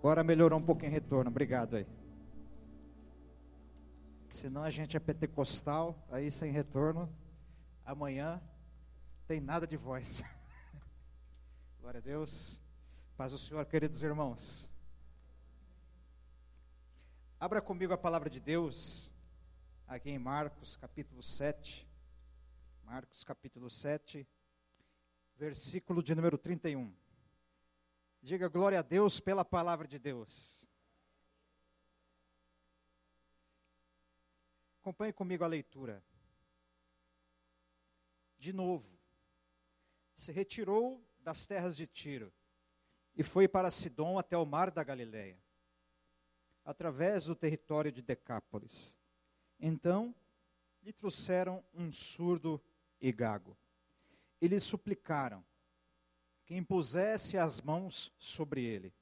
Agora melhorou um pouquinho o retorno, obrigado aí. Senão a gente é pentecostal, aí sem retorno, amanhã tem nada de voz. Glória a Deus. Paz o Senhor, queridos irmãos. Abra comigo a palavra de Deus, aqui em Marcos capítulo 7. Marcos capítulo 7, versículo de número 31. Diga glória a Deus pela palavra de Deus. Acompanhe comigo a leitura. De novo, se retirou das terras de Tiro e foi para Sidom até o mar da Galileia, através do território de Decápolis. Então lhe trouxeram um surdo e gago. E lhe suplicaram que impusesse as mãos sobre ele.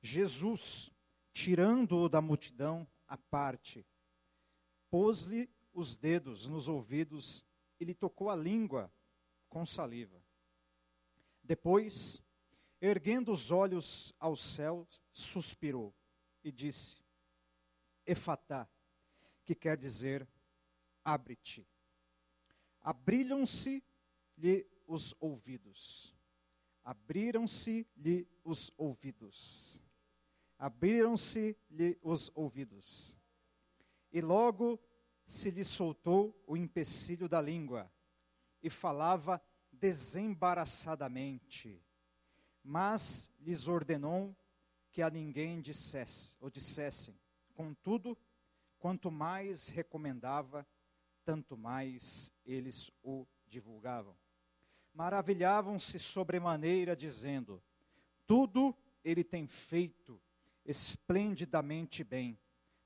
Jesus, tirando-o da multidão à parte, pôs-lhe os dedos nos ouvidos e lhe tocou a língua com saliva. Depois, erguendo os olhos ao céu, suspirou e disse: Efatá, que quer dizer abre-te. Abriram-se-lhe os ouvidos abriram-se-lhe os ouvidos. Abriram-se-lhe os ouvidos. E logo se lhe soltou o empecilho da língua, e falava desembaraçadamente. Mas lhes ordenou que a ninguém dissesse, ou dissessem. Contudo, quanto mais recomendava, tanto mais eles o divulgavam maravilhavam-se sobremaneira, dizendo: Tudo ele tem feito esplendidamente bem.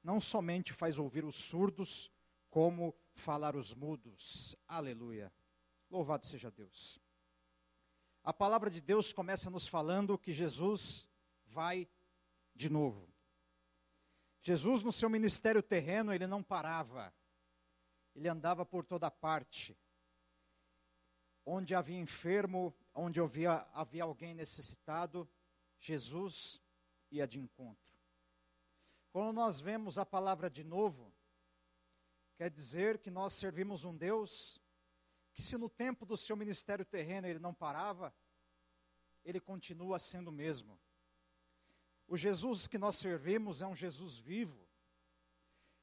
Não somente faz ouvir os surdos, como falar os mudos. Aleluia. Louvado seja Deus. A palavra de Deus começa nos falando que Jesus vai de novo. Jesus, no seu ministério terreno, ele não parava, ele andava por toda parte onde havia enfermo, onde havia, havia alguém necessitado, Jesus ia de encontro. Quando nós vemos a palavra de novo, quer dizer que nós servimos um Deus que, se no tempo do seu ministério terreno ele não parava, ele continua sendo o mesmo. O Jesus que nós servimos é um Jesus vivo,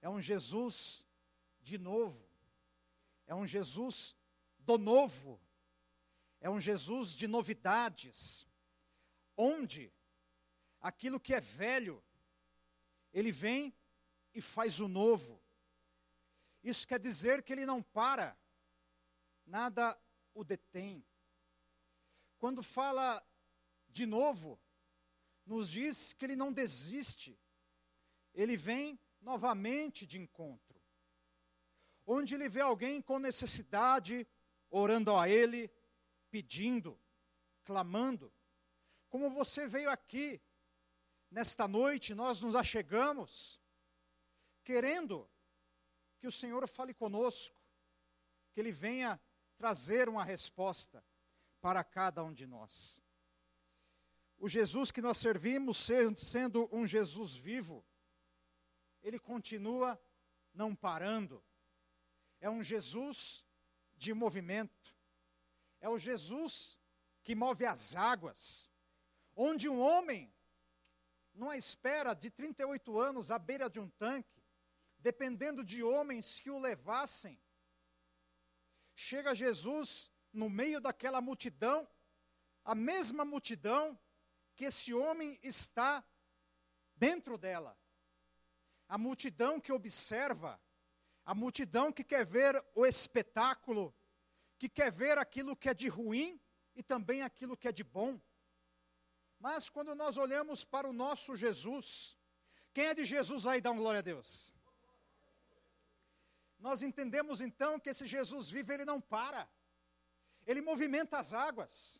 é um Jesus de novo, é um Jesus do novo, é um Jesus de novidades, onde aquilo que é velho, ele vem e faz o novo. Isso quer dizer que ele não para, nada o detém. Quando fala de novo, nos diz que ele não desiste, ele vem novamente de encontro. Onde ele vê alguém com necessidade, orando a ele, pedindo, clamando. Como você veio aqui, nesta noite, nós nos achegamos, querendo que o Senhor fale conosco, que Ele venha trazer uma resposta para cada um de nós. O Jesus que nós servimos, sendo um Jesus vivo, ele continua não parando. É um Jesus de movimento. É o Jesus que move as águas, onde um homem, numa espera de 38 anos à beira de um tanque, dependendo de homens que o levassem, chega Jesus no meio daquela multidão, a mesma multidão que esse homem está dentro dela. A multidão que observa, a multidão que quer ver o espetáculo que quer ver aquilo que é de ruim e também aquilo que é de bom. Mas quando nós olhamos para o nosso Jesus, quem é de Jesus aí dá um glória a Deus? Nós entendemos então que esse Jesus vivo, ele não para, ele movimenta as águas.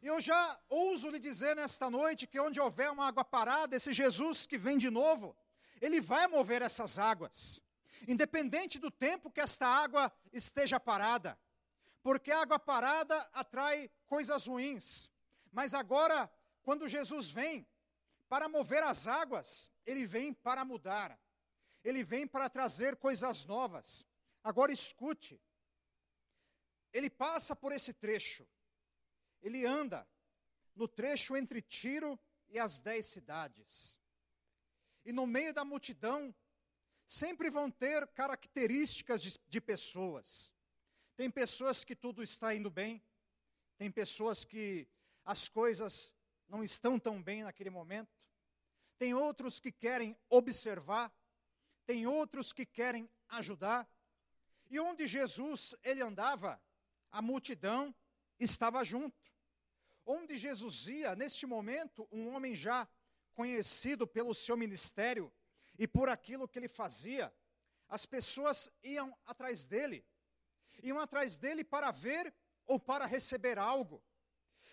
Eu já ouso lhe dizer nesta noite que onde houver uma água parada, esse Jesus que vem de novo, ele vai mover essas águas, independente do tempo que esta água esteja parada porque água parada atrai coisas ruins. Mas agora, quando Jesus vem Para mover as águas, ele vem para mudar. Ele vem para trazer coisas novas. Agora escute. Ele passa por esse trecho. Ele anda no trecho entre Tiro e as dez cidades. E no meio da multidão, sempre vão ter características de, de pessoas. Tem pessoas que tudo está indo bem, tem pessoas que as coisas não estão tão bem naquele momento, tem outros que querem observar, tem outros que querem ajudar. E onde Jesus ele andava, a multidão estava junto. Onde Jesus ia, neste momento, um homem já conhecido pelo seu ministério e por aquilo que ele fazia, as pessoas iam atrás dele. Iam atrás dele para ver ou para receber algo.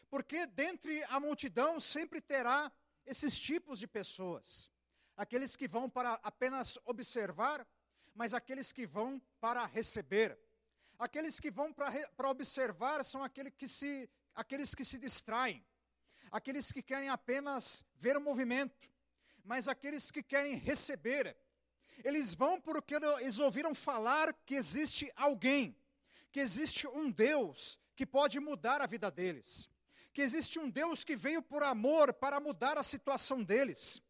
Porque dentre a multidão sempre terá esses tipos de pessoas. Aqueles que vão para apenas observar, mas aqueles que vão para receber. Aqueles que vão para observar são aqueles que, se, aqueles que se distraem. Aqueles que querem apenas ver o movimento. Mas aqueles que querem receber. Eles vão porque eles ouviram falar que existe alguém, que existe um Deus que pode mudar a vida deles. Que existe um Deus que veio por amor para mudar a situação deles.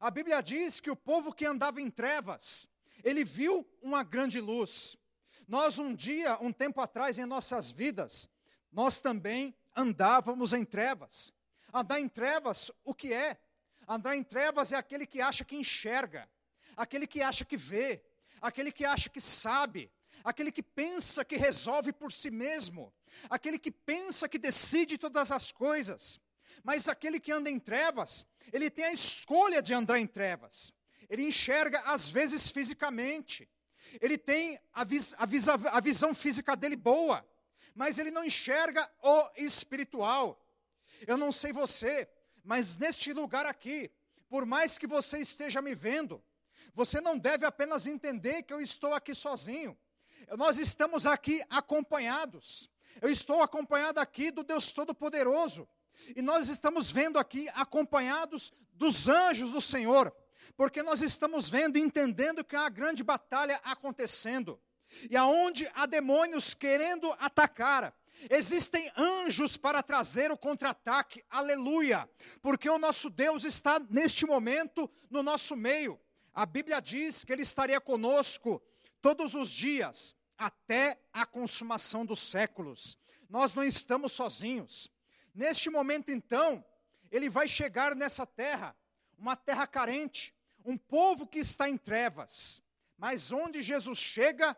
A Bíblia diz que o povo que andava em trevas, ele viu uma grande luz. Nós um dia, um tempo atrás em nossas vidas, nós também andávamos em trevas. Andar em trevas, o que é? Andar em trevas é aquele que acha que enxerga, aquele que acha que vê, aquele que acha que sabe, aquele que pensa que resolve por si mesmo, aquele que pensa que decide todas as coisas. Mas aquele que anda em trevas, ele tem a escolha de andar em trevas. Ele enxerga, às vezes, fisicamente. Ele tem a, vis, a, vis, a visão física dele boa, mas ele não enxerga o espiritual. Eu não sei você, mas neste lugar aqui, por mais que você esteja me vendo, você não deve apenas entender que eu estou aqui sozinho. Nós estamos aqui acompanhados. Eu estou acompanhado aqui do Deus Todo-Poderoso. E nós estamos vendo aqui acompanhados dos anjos do Senhor. Porque nós estamos vendo e entendendo que há uma grande batalha acontecendo. E aonde há demônios querendo atacar, Existem anjos para trazer o contra-ataque, aleluia, porque o nosso Deus está neste momento no nosso meio. A Bíblia diz que Ele estaria conosco todos os dias, até a consumação dos séculos. Nós não estamos sozinhos. Neste momento, então, ele vai chegar nessa terra, uma terra carente, um povo que está em trevas. Mas onde Jesus chega,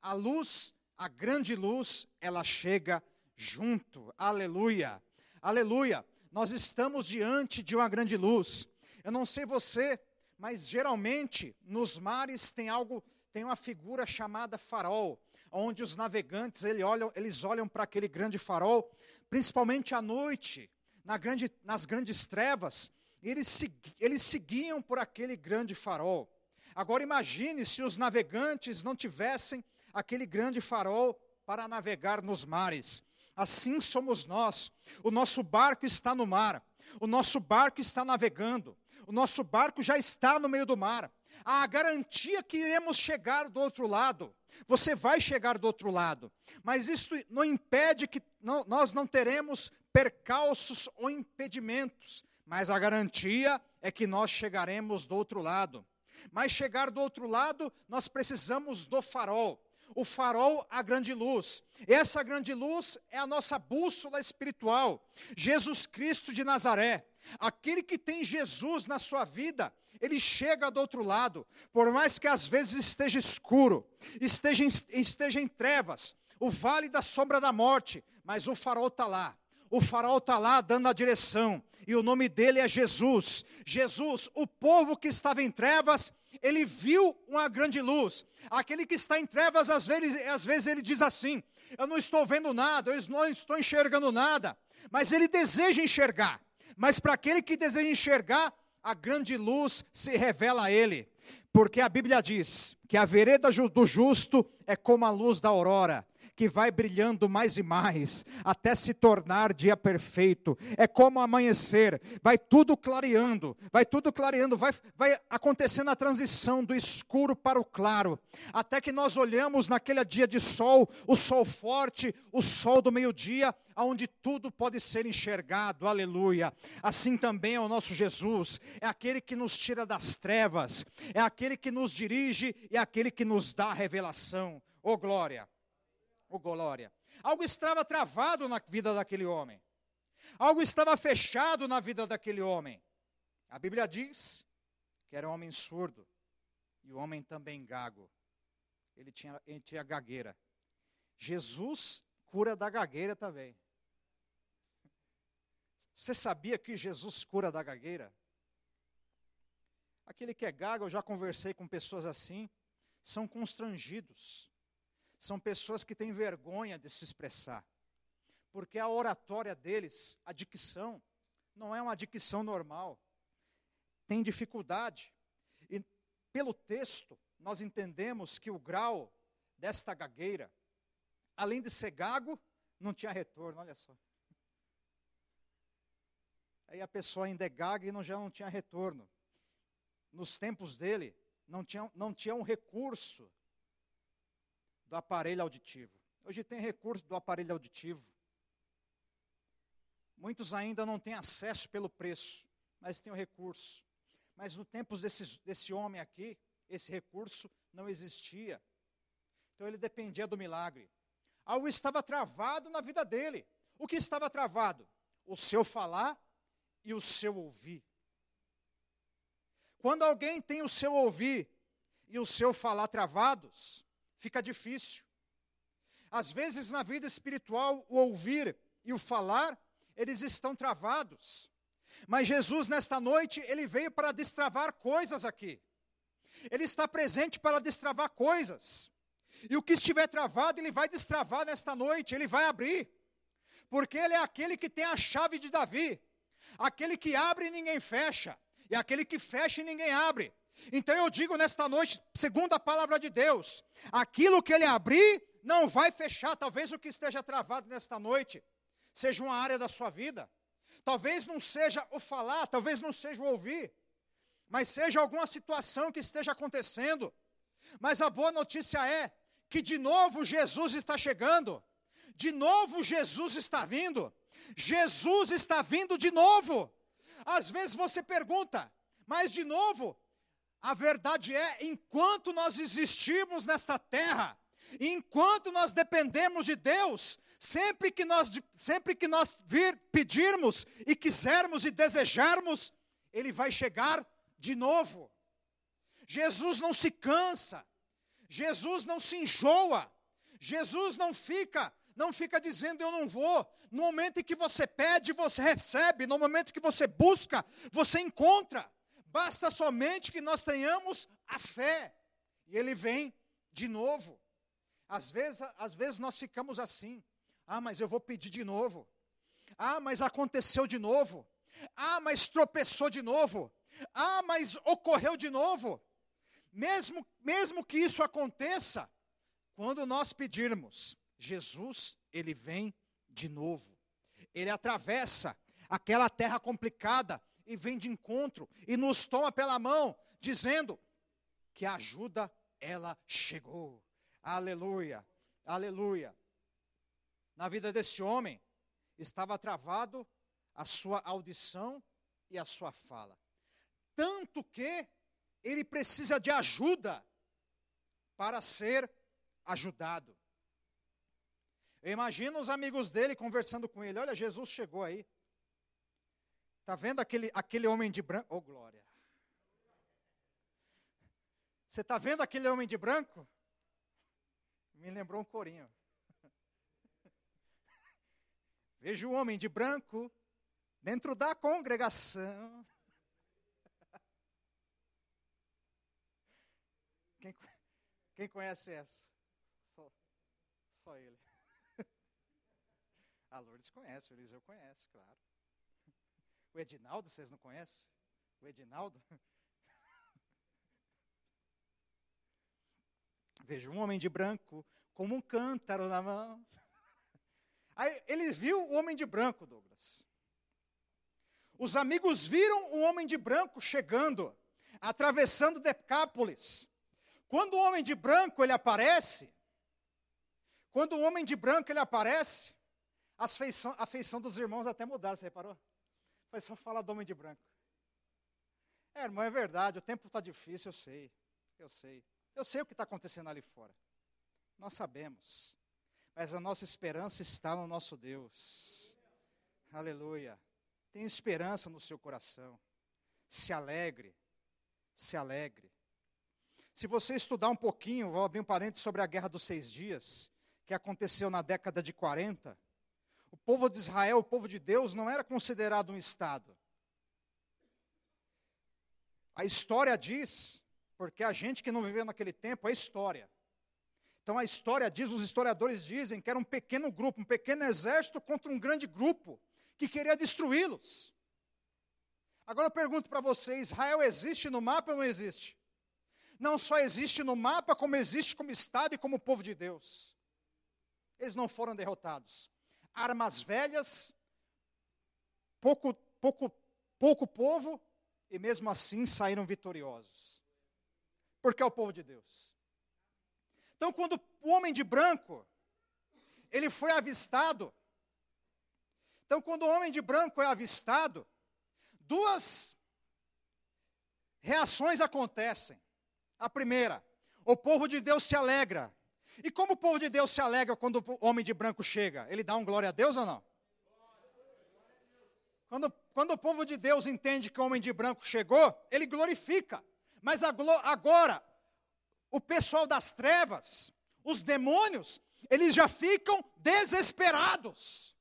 a luz, a grande luz, ela chega junto. Aleluia. Aleluia. Nós estamos diante de uma grande luz. Eu não sei você, mas geralmente nos mares tem algo tem uma figura chamada farol, onde os navegantes eles olham, eles olham para aquele grande farol, principalmente à noite, na grande, nas grandes trevas, eles, eles seguiam por aquele grande farol. Agora imagine se os navegantes não tivessem aquele grande farol para navegar nos mares. Assim somos nós. O nosso barco está no mar. O nosso barco está navegando. O nosso barco já está no meio do mar a garantia que iremos chegar do outro lado. Você vai chegar do outro lado, mas isso não impede que não, nós não teremos percalços ou impedimentos, mas a garantia é que nós chegaremos do outro lado. Mas chegar do outro lado, nós precisamos do farol. O farol, a grande luz. Essa grande luz é a nossa bússola espiritual. Jesus Cristo de Nazaré. Aquele que tem Jesus na sua vida, ele chega do outro lado, por mais que às vezes esteja escuro, esteja em, esteja em trevas, o vale da sombra da morte, mas o farol está lá. O farol está lá dando a direção, e o nome dele é Jesus. Jesus, o povo que estava em trevas, ele viu uma grande luz. Aquele que está em trevas, às vezes, às vezes ele diz assim: Eu não estou vendo nada, eu não estou enxergando nada, mas ele deseja enxergar. Mas para aquele que deseja enxergar, a grande luz se revela a ele. Porque a Bíblia diz que a vereda do justo é como a luz da aurora, que vai brilhando mais e mais, até se tornar dia perfeito. É como amanhecer, vai tudo clareando, vai tudo clareando, vai, vai acontecendo a transição do escuro para o claro, até que nós olhamos naquele dia de sol, o sol forte, o sol do meio-dia, aonde tudo pode ser enxergado, aleluia. Assim também é o nosso Jesus, é aquele que nos tira das trevas, é aquele que nos dirige e é aquele que nos dá a revelação. Oh glória, oh glória. Algo estava travado na vida daquele homem, algo estava fechado na vida daquele homem. A Bíblia diz que era um homem surdo e o homem também gago. Ele tinha, ele tinha gagueira. Jesus cura da gagueira também. Você sabia que Jesus cura da gagueira? Aquele que é gago, eu já conversei com pessoas assim, são constrangidos. São pessoas que têm vergonha de se expressar. Porque a oratória deles, a dicção, não é uma dicção normal. Tem dificuldade. E pelo texto, nós entendemos que o grau desta gagueira, além de ser gago, não tinha retorno, olha só. Aí a pessoa ainda é gaga e não, já não tinha retorno. Nos tempos dele, não tinha, não tinha um recurso do aparelho auditivo. Hoje tem recurso do aparelho auditivo. Muitos ainda não têm acesso pelo preço, mas tem o recurso. Mas no tempos desse, desse homem aqui, esse recurso não existia. Então ele dependia do milagre. Algo estava travado na vida dele. O que estava travado? O seu falar e o seu ouvir. Quando alguém tem o seu ouvir e o seu falar travados, fica difícil. Às vezes na vida espiritual, o ouvir e o falar, eles estão travados. Mas Jesus, nesta noite, ele veio para destravar coisas aqui. Ele está presente para destravar coisas. E o que estiver travado, ele vai destravar nesta noite, ele vai abrir. Porque ele é aquele que tem a chave de Davi. Aquele que abre e ninguém fecha, e aquele que fecha e ninguém abre. Então eu digo nesta noite, segundo a palavra de Deus, aquilo que ele abrir não vai fechar. Talvez o que esteja travado nesta noite seja uma área da sua vida. Talvez não seja o falar, talvez não seja o ouvir, mas seja alguma situação que esteja acontecendo. Mas a boa notícia é que de novo Jesus está chegando, de novo Jesus está vindo, Jesus está vindo de novo. Às vezes você pergunta, mas de novo, a verdade é, enquanto nós existirmos nesta terra, enquanto nós dependemos de Deus, sempre que nós, sempre que nós vir pedirmos e quisermos e desejarmos, Ele vai chegar de novo. Jesus não se cansa, Jesus não se enjoa, Jesus não fica não fica dizendo eu não vou. No momento em que você pede, você recebe. No momento que você busca, você encontra. Basta somente que nós tenhamos a fé. E ele vem de novo. Às vezes, às vezes nós ficamos assim. Ah, mas eu vou pedir de novo. Ah, mas aconteceu de novo. Ah, mas tropeçou de novo. Ah, mas ocorreu de novo. Mesmo, mesmo que isso aconteça, quando nós pedirmos, Jesus, ele vem de novo. Ele atravessa aquela terra complicada e vem de encontro e nos toma pela mão, dizendo que a ajuda ela chegou. Aleluia. Aleluia. Na vida desse homem estava travado a sua audição e a sua fala. Tanto que ele precisa de ajuda para ser ajudado. Eu imagino os amigos dele conversando com ele. Olha, Jesus chegou aí. Está vendo aquele, aquele homem de branco? Oh, glória. Você está vendo aquele homem de branco? Me lembrou um corinho. Vejo o homem de branco dentro da congregação. Quem, quem conhece essa? Só, só ele. A Lourdes conhece, o Eliseu conhece, claro. O Edinaldo, vocês não conhecem? O Edinaldo? Veja, um homem de branco, como um cântaro na mão. Aí ele viu o homem de branco, Douglas. Os amigos viram o homem de branco chegando, atravessando Decápolis. Quando o homem de branco ele aparece, quando o homem de branco ele aparece, feição, a feição dos irmãos até mudaram, você reparou? Foi só falar do homem de branco. É, irmão, é verdade, o tempo está difícil, eu sei. Eu sei. Eu sei o que está acontecendo ali fora. Nós sabemos. Mas a nossa esperança está no nosso Deus. Aleluia. Tem esperança no seu coração. Se alegre. Se alegre. Se você estudar um pouquinho, vou abrir um parênteses sobre a Guerra dos Seis Dias, que aconteceu na década de 40. O povo de Israel, o povo de Deus, não era considerado um Estado. A história diz, porque a gente que não viveu naquele tempo é história. Então a história diz, os historiadores dizem que era um pequeno grupo, um pequeno exército contra um grande grupo que queria destruí-los. Agora eu pergunto para você: Israel existe no mapa ou não existe? Não só existe no mapa, como existe como Estado e como povo de Deus. Eles não foram derrotados. Armas velhas, pouco, pouco, pouco povo, e mesmo assim saíram vitoriosos. Porque é o povo de Deus. Então, quando o homem de branco, ele foi avistado, então, quando o homem de branco é avistado, duas reações acontecem. A primeira, o povo de Deus se alegra. E como o povo de Deus se alegra quando o homem de branco chega? Ele dá um glória a Deus ou não? Quando, quando o povo de Deus entende que o homem de branco chegou, ele glorifica. Mas agora, o pessoal das trevas, os demônios, eles já ficam desesperados.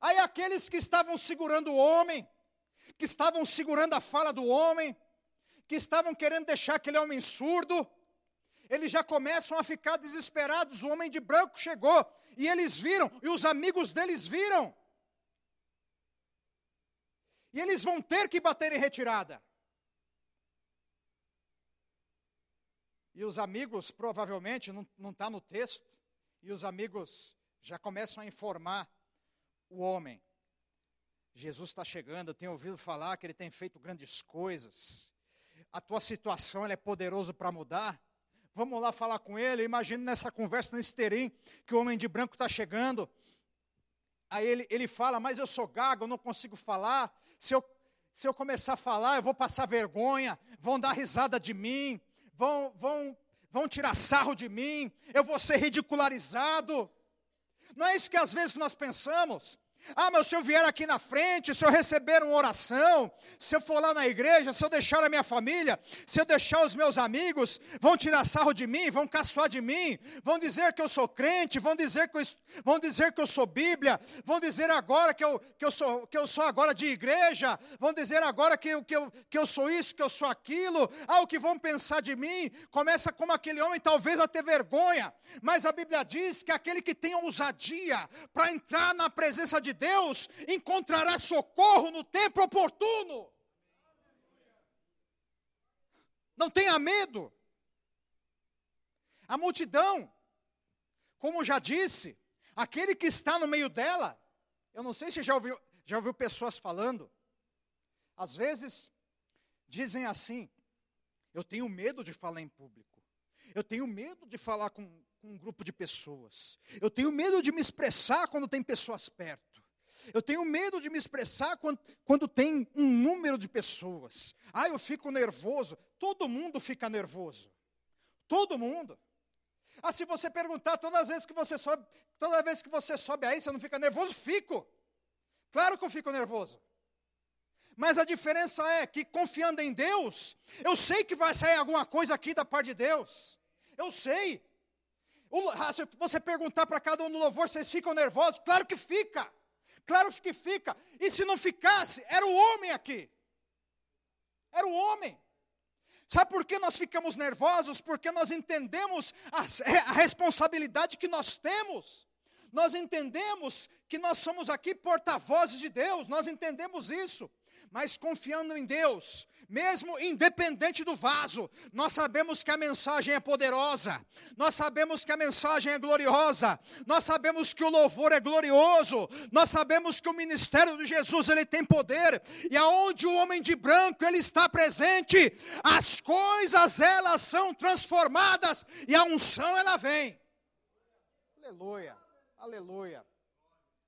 Aí aqueles que estavam segurando o homem, que estavam segurando a fala do homem, que estavam querendo deixar aquele homem surdo, eles já começam a ficar desesperados. O homem de branco chegou e eles viram, e os amigos deles viram. E eles vão ter que bater em retirada. E os amigos, provavelmente, não está no texto, e os amigos já começam a informar o homem. Jesus está chegando, eu tenho ouvido falar que ele tem feito grandes coisas. A tua situação é poderoso para mudar. Vamos lá falar com ele. Imagina nessa conversa, nesse terim, que o homem de branco está chegando. Aí ele, ele fala, mas eu sou gago, eu não consigo falar. Se eu, se eu começar a falar, eu vou passar vergonha, vão dar risada de mim, vão, vão, vão tirar sarro de mim, eu vou ser ridicularizado. Não é isso que às vezes nós pensamos. Ah, mas se eu vier aqui na frente, se eu receber uma oração, se eu for lá na igreja, se eu deixar a minha família, se eu deixar os meus amigos, vão tirar sarro de mim, vão caçoar de mim, vão dizer que eu sou crente, vão dizer que eu, vão dizer que eu sou Bíblia, vão dizer agora que eu, que eu, sou, que eu sou agora de igreja, vão dizer agora que, eu, que, eu, que eu sou isso, que eu sou aquilo, ah, o que vão pensar de mim, começa como aquele homem talvez a ter vergonha, mas a Bíblia diz que aquele que tem ousadia para entrar na presença de Deus encontrará socorro no tempo oportuno. Não tenha medo. A multidão, como já disse, aquele que está no meio dela, eu não sei se já ouviu, já ouviu pessoas falando, às vezes dizem assim: eu tenho medo de falar em público, eu tenho medo de falar com, com um grupo de pessoas, eu tenho medo de me expressar quando tem pessoas perto. Eu tenho medo de me expressar quando, quando tem um número de pessoas. Ah, eu fico nervoso. Todo mundo fica nervoso. Todo mundo. Ah, se você perguntar todas as vezes que você sobe, toda vez que você sobe aí, você não fica nervoso? Fico. Claro que eu fico nervoso. Mas a diferença é que confiando em Deus, eu sei que vai sair alguma coisa aqui da parte de Deus. Eu sei. Ah, se você perguntar para cada um no louvor, vocês ficam nervosos? Claro que fica. Claro que fica. E se não ficasse, era o homem aqui. Era o homem. Sabe por que nós ficamos nervosos? Porque nós entendemos a, a, responsabilidade que nós temos. Nós entendemos que nós somos aqui porta-vozes de Deus, nós entendemos isso. Mas confiando em Deus, mesmo independente do vaso, nós sabemos que a mensagem é poderosa, nós sabemos que a mensagem é gloriosa, nós sabemos que o louvor é glorioso, nós sabemos que o ministério de Jesus ele tem poder, e aonde o homem de branco ele está presente, as coisas elas são transformadas e a unção ela vem. Aleluia, aleluia,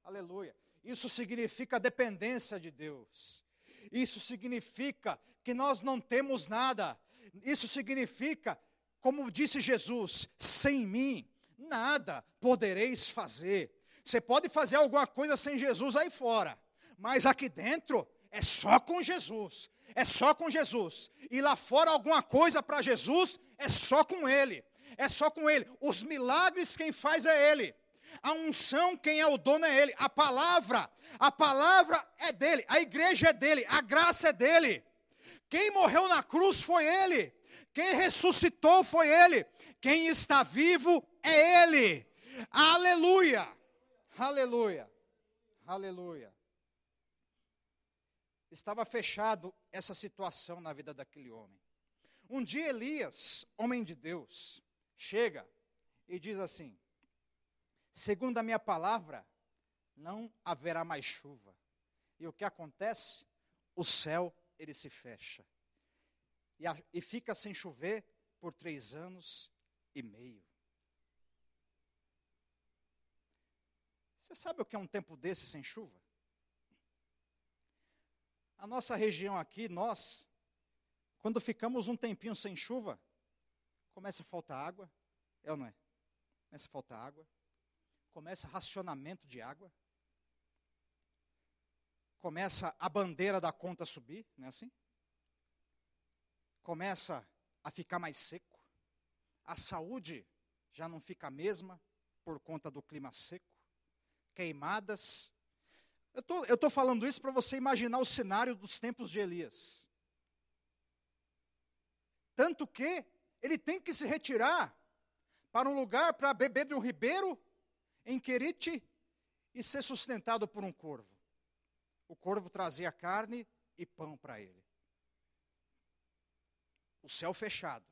aleluia. Isso significa dependência de Deus. Isso significa que nós não temos nada. Isso significa, como disse Jesus, sem mim nada podereis fazer. Você pode fazer alguma coisa sem Jesus aí fora, mas aqui dentro é só com Jesus. É só com Jesus. E lá fora alguma coisa para Jesus é só com ele. É só com ele. Os milagres quem faz é ele. A unção, quem é o dono é Ele. A palavra, a palavra é dele. A igreja é dele. A graça é dele. Quem morreu na cruz foi Ele. Quem ressuscitou foi Ele. Quem está vivo é Ele. Aleluia. Aleluia. Aleluia. Estava fechado essa situação na vida daquele homem. Um dia Elias, homem de Deus, chega e diz assim: segundo a minha palavra, não haverá mais chuva. E o que acontece? O céu, ele se fecha. E, a, e fica sem chover por três anos e meio. Você sabe o que é um tempo desse sem chuva? A nossa região aqui, nós, quando ficamos um tempinho sem chuva, começa a faltar água, é ou não é? Começa a faltar água começa racionamento de água, começa a bandeira da conta subir, não é assim? Começa a ficar mais seco, a saúde já não fica a mesma por conta do clima seco, queimadas. Eu tô, estou falando isso para você imaginar o cenário dos tempos de Elias. Tanto que ele tem que se retirar para um lugar para beber de um ribeiro em Querite e ser sustentado por um corvo. O corvo trazia carne e pão para ele. O céu fechado.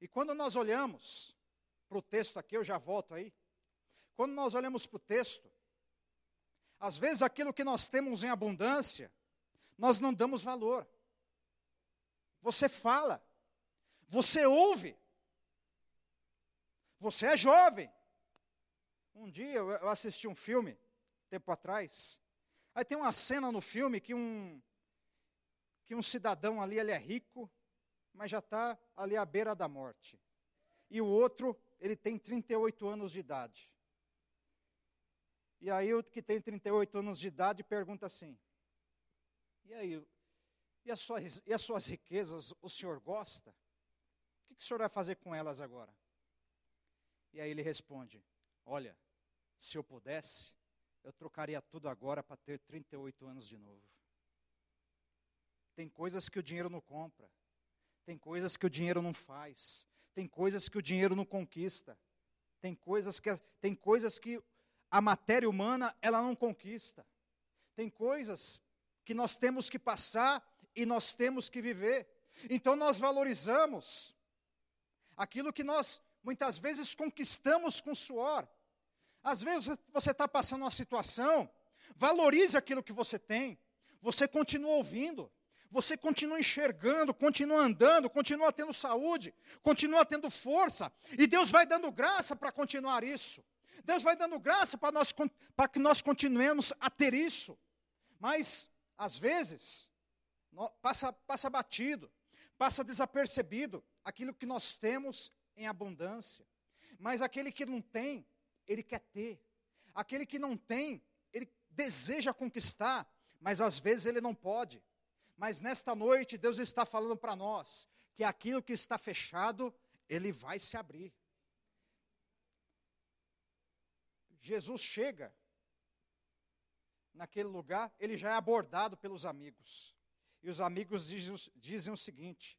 E quando nós olhamos para o texto aqui, eu já volto aí. Quando nós olhamos para o texto, às vezes aquilo que nós temos em abundância, nós não damos valor. Você fala, você ouve, você é jovem. Um dia eu assisti um filme, tempo atrás. Aí tem uma cena no filme que um, que um cidadão ali, ele é rico, mas já está ali à beira da morte. E o outro, ele tem 38 anos de idade. E aí o que tem 38 anos de idade pergunta assim, e aí, e as suas, e as suas riquezas o senhor gosta? O que, que o senhor vai fazer com elas agora? E aí ele responde: Olha, se eu pudesse, eu trocaria tudo agora para ter 38 anos de novo. Tem coisas que o dinheiro não compra, tem coisas que o dinheiro não faz, tem coisas que o dinheiro não conquista, tem coisas que, tem coisas que a matéria humana ela não conquista, tem coisas que nós temos que passar e nós temos que viver. Então nós valorizamos aquilo que nós muitas vezes conquistamos com suor. Às vezes você está passando uma situação, valorize aquilo que você tem, você continua ouvindo, você continua enxergando, continua andando, continua tendo saúde, continua tendo força, e Deus vai dando graça para continuar isso. Deus vai dando graça para, nós, para que nós continuemos a ter isso. Mas, às vezes, passa, passa batido, passa desapercebido aquilo que nós temos em abundância. Mas aquele que não tem, ele quer ter. Aquele que não tem, ele deseja conquistar, mas às vezes ele não pode. Mas nesta noite, Deus está falando para nós que aquilo que está fechado, ele vai se abrir. Jesus chega naquele lugar, ele já é abordado pelos amigos. E os amigos dizem, dizem o seguinte: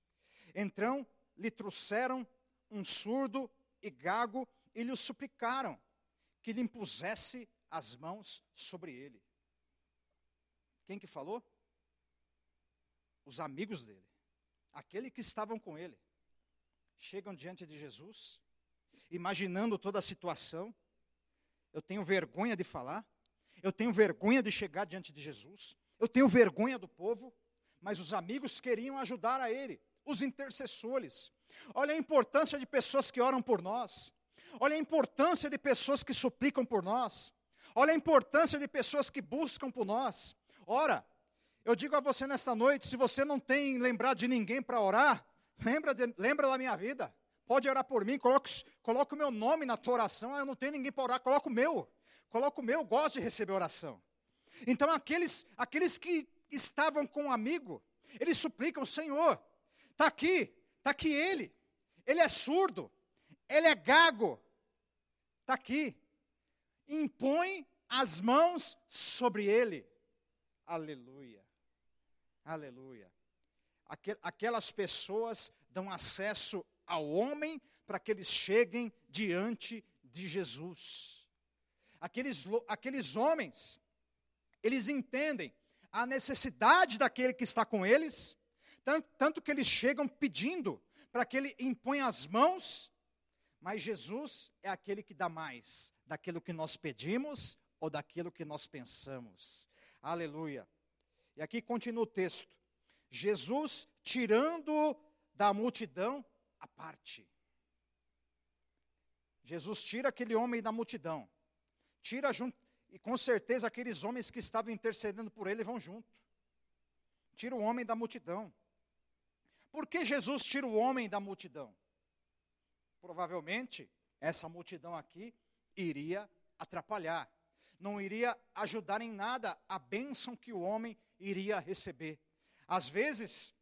então lhe trouxeram um surdo e gago e lhe suplicaram que lhe impusesse as mãos sobre ele. Quem que falou? Os amigos dele, aqueles que estavam com ele, chegam diante de Jesus, imaginando toda a situação. Eu tenho vergonha de falar, eu tenho vergonha de chegar diante de Jesus, eu tenho vergonha do povo, mas os amigos queriam ajudar a ele, os intercessores. Olha a importância de pessoas que oram por nós, olha a importância de pessoas que suplicam por nós, olha a importância de pessoas que buscam por nós. Ora, eu digo a você nesta noite: se você não tem lembrado de ninguém para orar, lembra, de, lembra da minha vida. Pode orar por mim, coloque o meu nome na tua oração. Ah, eu não tenho ninguém para orar, coloca o meu. Coloca o meu, eu gosto de receber oração. Então, aqueles, aqueles que estavam com um amigo, eles suplicam: Senhor, está aqui, está aqui ele. Ele é surdo, ele é gago. Está aqui. Impõe as mãos sobre ele. Aleluia. Aleluia. Aquelas pessoas dão acesso ao homem para que eles cheguem diante de Jesus. Aqueles, aqueles homens, eles entendem a necessidade daquele que está com eles, tanto, tanto que eles chegam pedindo para que ele imponha as mãos, mas Jesus é aquele que dá mais daquilo que nós pedimos ou daquilo que nós pensamos. Aleluia. E aqui continua o texto. Jesus tirando da multidão a parte. Jesus tira aquele homem da multidão. Tira junto, e com certeza aqueles homens que estavam intercedendo por ele vão junto. Tira o homem da multidão. Por que Jesus tira o homem da multidão? Provavelmente, essa multidão aqui iria atrapalhar não iria ajudar em nada a bênção que o homem iria receber. Às vezes,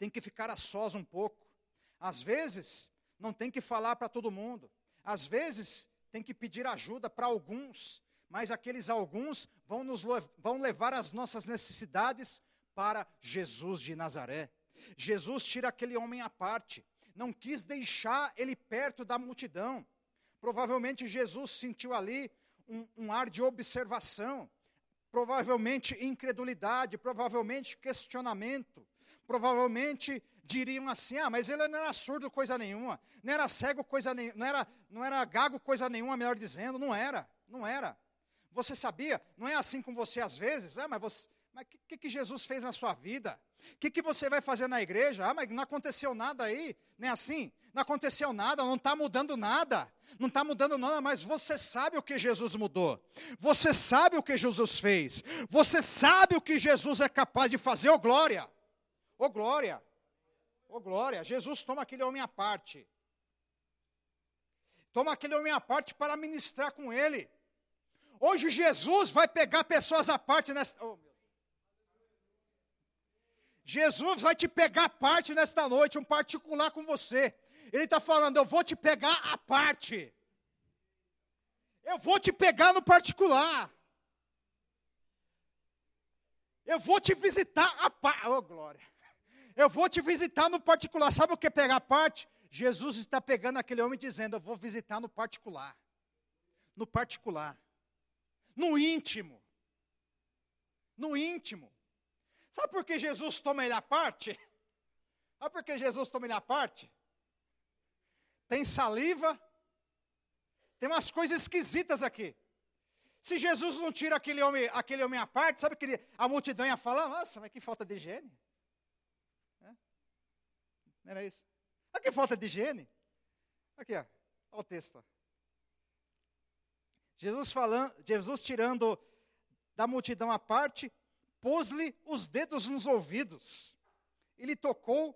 tem que ficar a sós um pouco. Às vezes, não tem que falar para todo mundo. Às vezes, tem que pedir ajuda para alguns, mas aqueles alguns vão, nos, vão levar as nossas necessidades para Jesus de Nazaré. Jesus tira aquele homem à parte, não quis deixar ele perto da multidão. Provavelmente Jesus sentiu ali um, um ar de observação, provavelmente incredulidade, provavelmente questionamento, provavelmente diriam assim: ah, mas ele não era surdo coisa nenhuma, não era cego coisa nenhuma, não era, não era gago coisa nenhuma, melhor dizendo, não era, não era. Você sabia? Não é assim com você às vezes? Ah, mas você, mas o que, que Jesus fez na sua vida? O que, que você vai fazer na igreja? Ah, mas não aconteceu nada aí, não é assim? Não aconteceu nada, não está mudando nada, não está mudando nada, mas você sabe o que Jesus mudou, você sabe o que Jesus fez, você sabe o que Jesus é capaz de fazer, ô oh, glória, ô oh, glória, ô oh, glória. Jesus toma aquele homem à parte, toma aquele homem à parte para ministrar com ele. Hoje Jesus vai pegar pessoas à parte. Oh, Jesus vai te pegar parte nesta noite, um particular com você. Ele está falando: eu vou te pegar à parte. Eu vou te pegar no particular. Eu vou te visitar a parte. Oh, glória. Eu vou te visitar no particular. Sabe o que é pegar a parte? Jesus está pegando aquele homem dizendo: Eu vou visitar no particular. No particular. No íntimo. No íntimo. Sabe por que Jesus toma ele à parte? Sabe por que Jesus toma ele à parte? tem saliva, tem umas coisas esquisitas aqui. Se Jesus não tira aquele homem, aquele homem à parte, sabe que a multidão ia falar, nossa, mas que falta de higiene. É? Não era isso? Olha que falta de higiene. Aqui, ó, olha o texto. Jesus falando, Jesus tirando da multidão à parte, pôs-lhe os dedos nos ouvidos. Ele tocou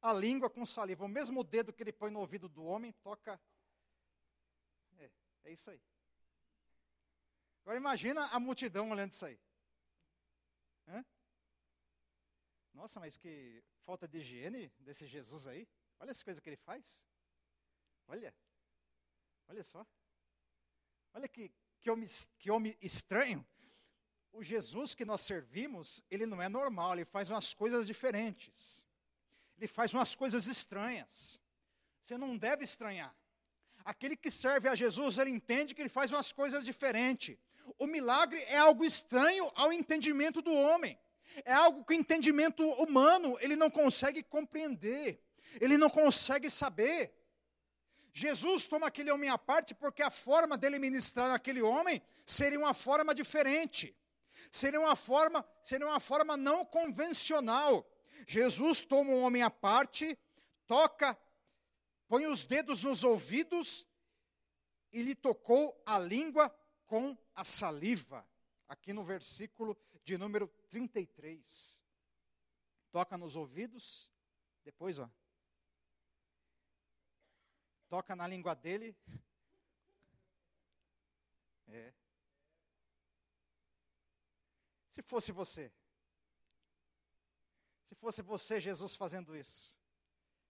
a língua com saliva. O mesmo dedo que ele põe no ouvido do homem toca. É, é isso aí. Agora imagina a multidão olhando isso aí. Hã? Nossa, mas que falta de higiene desse Jesus aí. Olha as coisas que ele faz. Olha. Olha só. Olha que, que, homem, que homem estranho. O Jesus que nós servimos, ele não é normal, ele faz umas coisas diferentes ele faz umas coisas estranhas. Você não deve estranhar. Aquele que serve a Jesus, ele entende que ele faz umas coisas diferentes. O milagre é algo estranho ao entendimento do homem. É algo que o entendimento humano ele não consegue compreender. Ele não consegue saber. Jesus toma aquele homem à parte porque a forma dele ministrar naquele homem seria uma forma diferente. Seria uma forma, seria uma forma não convencional. Jesus toma um homem à parte, toca, põe os dedos nos ouvidos e lhe tocou a língua com a saliva. Aqui no versículo de número 33. Toca nos ouvidos, depois, ó. Toca na língua dele. É. Se fosse você, se fosse você, Jesus, fazendo isso,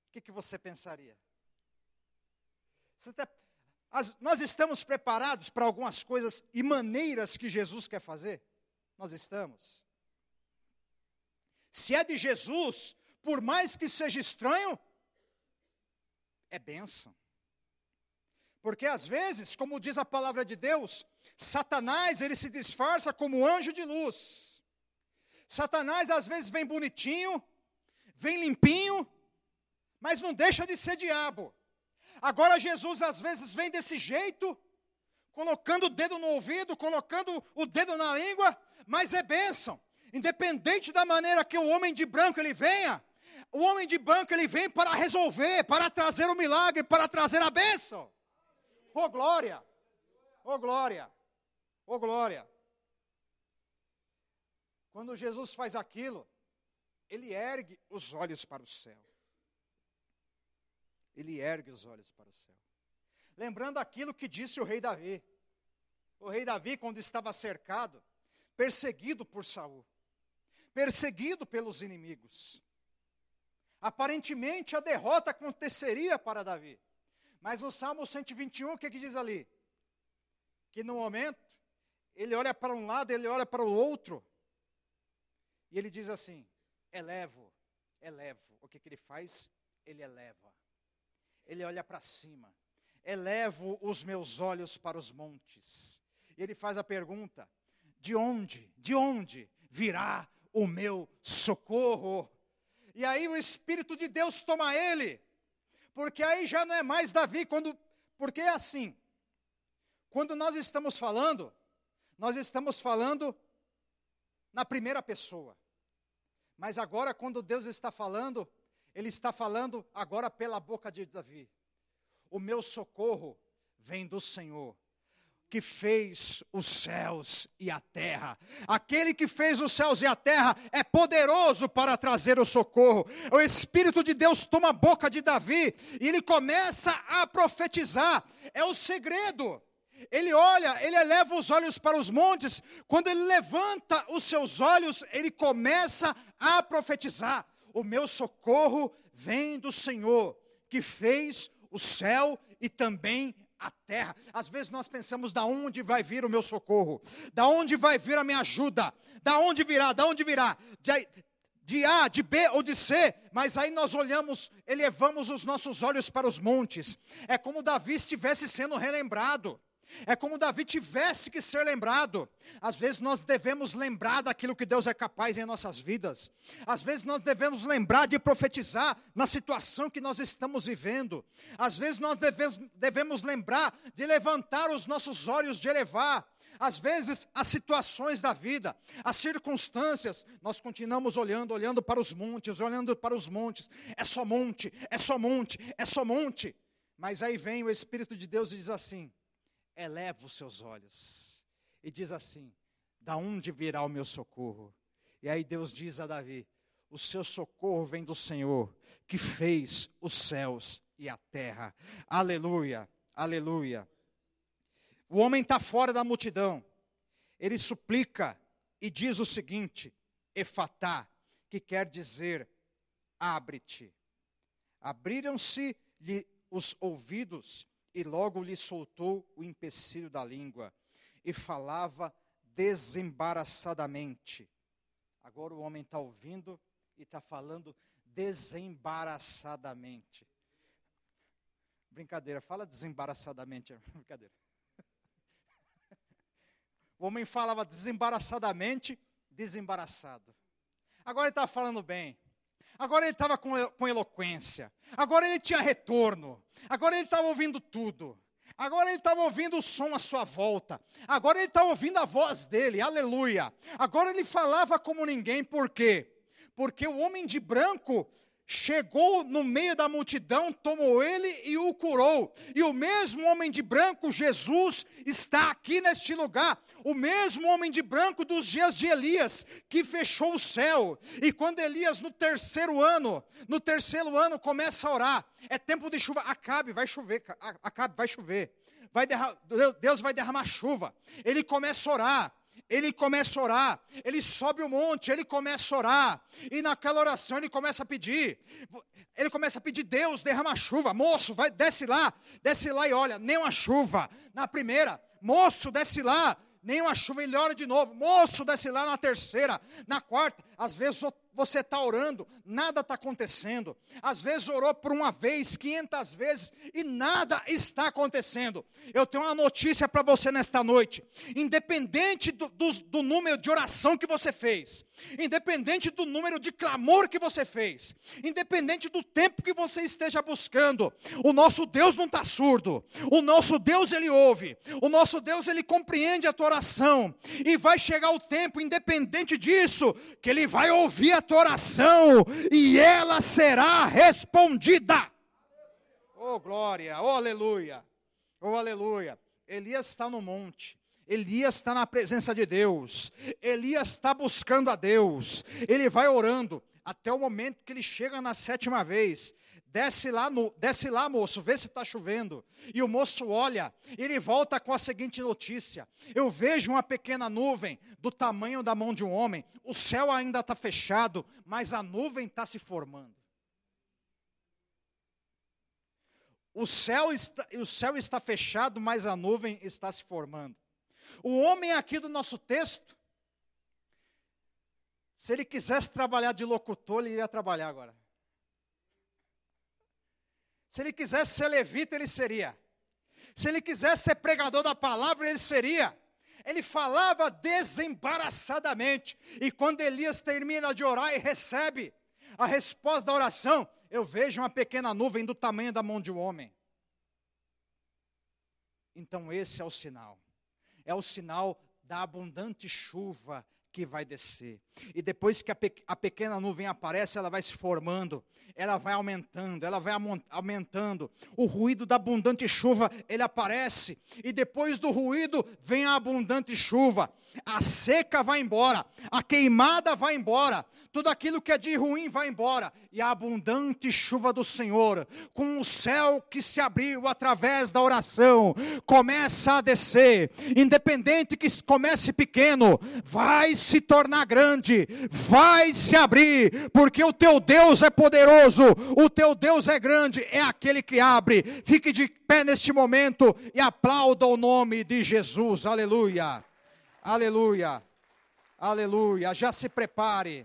o que, que você pensaria? Você tá, as, nós estamos preparados para algumas coisas e maneiras que Jesus quer fazer? Nós estamos. Se é de Jesus, por mais que seja estranho, é bênção. Porque às vezes, como diz a palavra de Deus, Satanás ele se disfarça como anjo de luz. Satanás às vezes vem bonitinho, vem limpinho, mas não deixa de ser diabo. Agora Jesus às vezes vem desse jeito, colocando o dedo no ouvido, colocando o dedo na língua, mas é bênção. Independente da maneira que o homem de branco ele venha, o homem de branco ele vem para resolver, para trazer o milagre, para trazer a bênção. Oh glória! Oh glória! Oh glória! Quando Jesus faz aquilo, ele ergue os olhos para o céu. Ele ergue os olhos para o céu. Lembrando aquilo que disse o rei Davi. O rei Davi, quando estava cercado, perseguido por Saul, perseguido pelos inimigos. Aparentemente a derrota aconteceria para Davi. Mas no Salmo 121, o que, que diz ali? Que no momento, ele olha para um lado, ele olha para o outro, e ele diz assim: elevo, elevo. O que, que ele faz? Ele eleva. Ele olha para cima. Elevo os meus olhos para os montes. E ele faz a pergunta: de onde, de onde virá o meu socorro? E aí o Espírito de Deus toma ele porque aí já não é mais Davi, quando, porque é assim, quando nós estamos falando, nós estamos falando na primeira pessoa. Mas agora, quando Deus está falando, Ele está falando agora pela boca de Davi. O meu socorro vem do Senhor, que fez os céus e a terra. Aquele que fez os céus e a terra é poderoso para trazer o socorro. O Espírito de Deus toma a boca de Davi e ele começa a profetizar. É o segredo. Ele olha, ele eleva os olhos para os montes. Quando ele levanta os seus olhos, ele começa a profetizar: O meu socorro vem do Senhor, que fez o céu e também a terra. Às vezes nós pensamos da onde vai vir o meu socorro, da onde vai vir a minha ajuda, da onde virá, da onde virá, de, de A, de B ou de C, mas aí nós olhamos, elevamos os nossos olhos para os montes. É como Davi estivesse sendo relembrado. É como Davi tivesse que ser lembrado. Às vezes nós devemos lembrar daquilo que Deus é capaz em nossas vidas. Às vezes nós devemos lembrar de profetizar na situação que nós estamos vivendo. Às vezes nós devemos, devemos lembrar de levantar os nossos olhos, de elevar. Às vezes as situações da vida, as circunstâncias, nós continuamos olhando, olhando para os montes, olhando para os montes. É só monte, é só monte, é só monte. Mas aí vem o Espírito de Deus e diz assim: eleva os seus olhos e diz assim: Da onde virá o meu socorro? E aí Deus diz a Davi: O seu socorro vem do Senhor, que fez os céus e a terra. Aleluia, aleluia. O homem está fora da multidão, ele suplica e diz o seguinte: Efatá, que quer dizer abre-te. Abriram-se-lhe os ouvidos e logo lhe soltou o empecilho da língua, e falava desembaraçadamente. Agora o homem está ouvindo e está falando desembaraçadamente. Brincadeira, fala desembaraçadamente. Brincadeira. O homem falava desembaraçadamente, desembaraçado. Agora ele estava falando bem. Agora ele estava com, com eloquência. Agora ele tinha retorno. Agora ele estava ouvindo tudo. Agora ele estava ouvindo o som à sua volta. Agora ele estava ouvindo a voz dele. Aleluia. Agora ele falava como ninguém. Por quê? Porque o homem de branco chegou no meio da multidão, tomou ele e o curou. E o mesmo homem de branco, Jesus, está aqui neste lugar. O mesmo homem de branco dos dias de Elias, que fechou o céu. E quando Elias, no terceiro ano, no terceiro ano, começa a orar, é tempo de chuva, acabe, vai chover, acabe, vai chover. Vai Deus vai derramar chuva. Ele começa a orar ele começa a orar, ele sobe o monte, ele começa a orar, e naquela oração ele começa a pedir, ele começa a pedir, Deus, derrama chuva, moço, vai, desce lá, desce lá e olha, nem uma chuva, na primeira, moço, desce lá, nem uma chuva, ele ora de novo, moço, desce lá na terceira, na quarta, às vezes você está orando, nada está acontecendo. Às vezes orou por uma vez, 500 vezes e nada está acontecendo. Eu tenho uma notícia para você nesta noite. Independente do, do, do número de oração que você fez, independente do número de clamor que você fez, independente do tempo que você esteja buscando, o nosso Deus não está surdo, o nosso Deus ele ouve, o nosso Deus ele compreende a tua oração, e vai chegar o tempo, independente disso, que ele vai ouvir a oração e ela será respondida. Oh glória, oh aleluia, oh aleluia. Elias está no monte. Elias está na presença de Deus, Elias está buscando a Deus, ele vai orando até o momento que ele chega na sétima vez. Desce lá, no, desce lá, moço, vê se está chovendo. E o moço olha, ele volta com a seguinte notícia: Eu vejo uma pequena nuvem do tamanho da mão de um homem. O céu ainda está fechado, mas a nuvem está se formando. O céu, está, o céu está fechado, mas a nuvem está se formando. O homem aqui do nosso texto, se ele quisesse trabalhar de locutor, ele iria trabalhar agora. Se ele quisesse ser levita, ele seria. Se ele quisesse ser pregador da palavra, ele seria. Ele falava desembaraçadamente. E quando Elias termina de orar e recebe a resposta da oração, eu vejo uma pequena nuvem do tamanho da mão de um homem. Então, esse é o sinal. É o sinal da abundante chuva que vai descer. E depois que a, pe a, pequena nuvem aparece, ela vai se formando, ela vai aumentando, ela vai aumentando. O ruído da abundante chuva, ele aparece. E depois do ruído vem a abundante chuva. A seca vai embora, a queimada vai embora, tudo aquilo que é de ruim vai embora, e a abundante chuva do Senhor, com o céu que se abriu através da oração, começa a descer, independente que comece pequeno, vai se tornar grande, vai se abrir, porque o teu Deus é poderoso, o teu Deus é grande, é aquele que abre. Fique de pé neste momento e aplauda o nome de Jesus, aleluia. Aleluia. Aleluia. Já se prepare.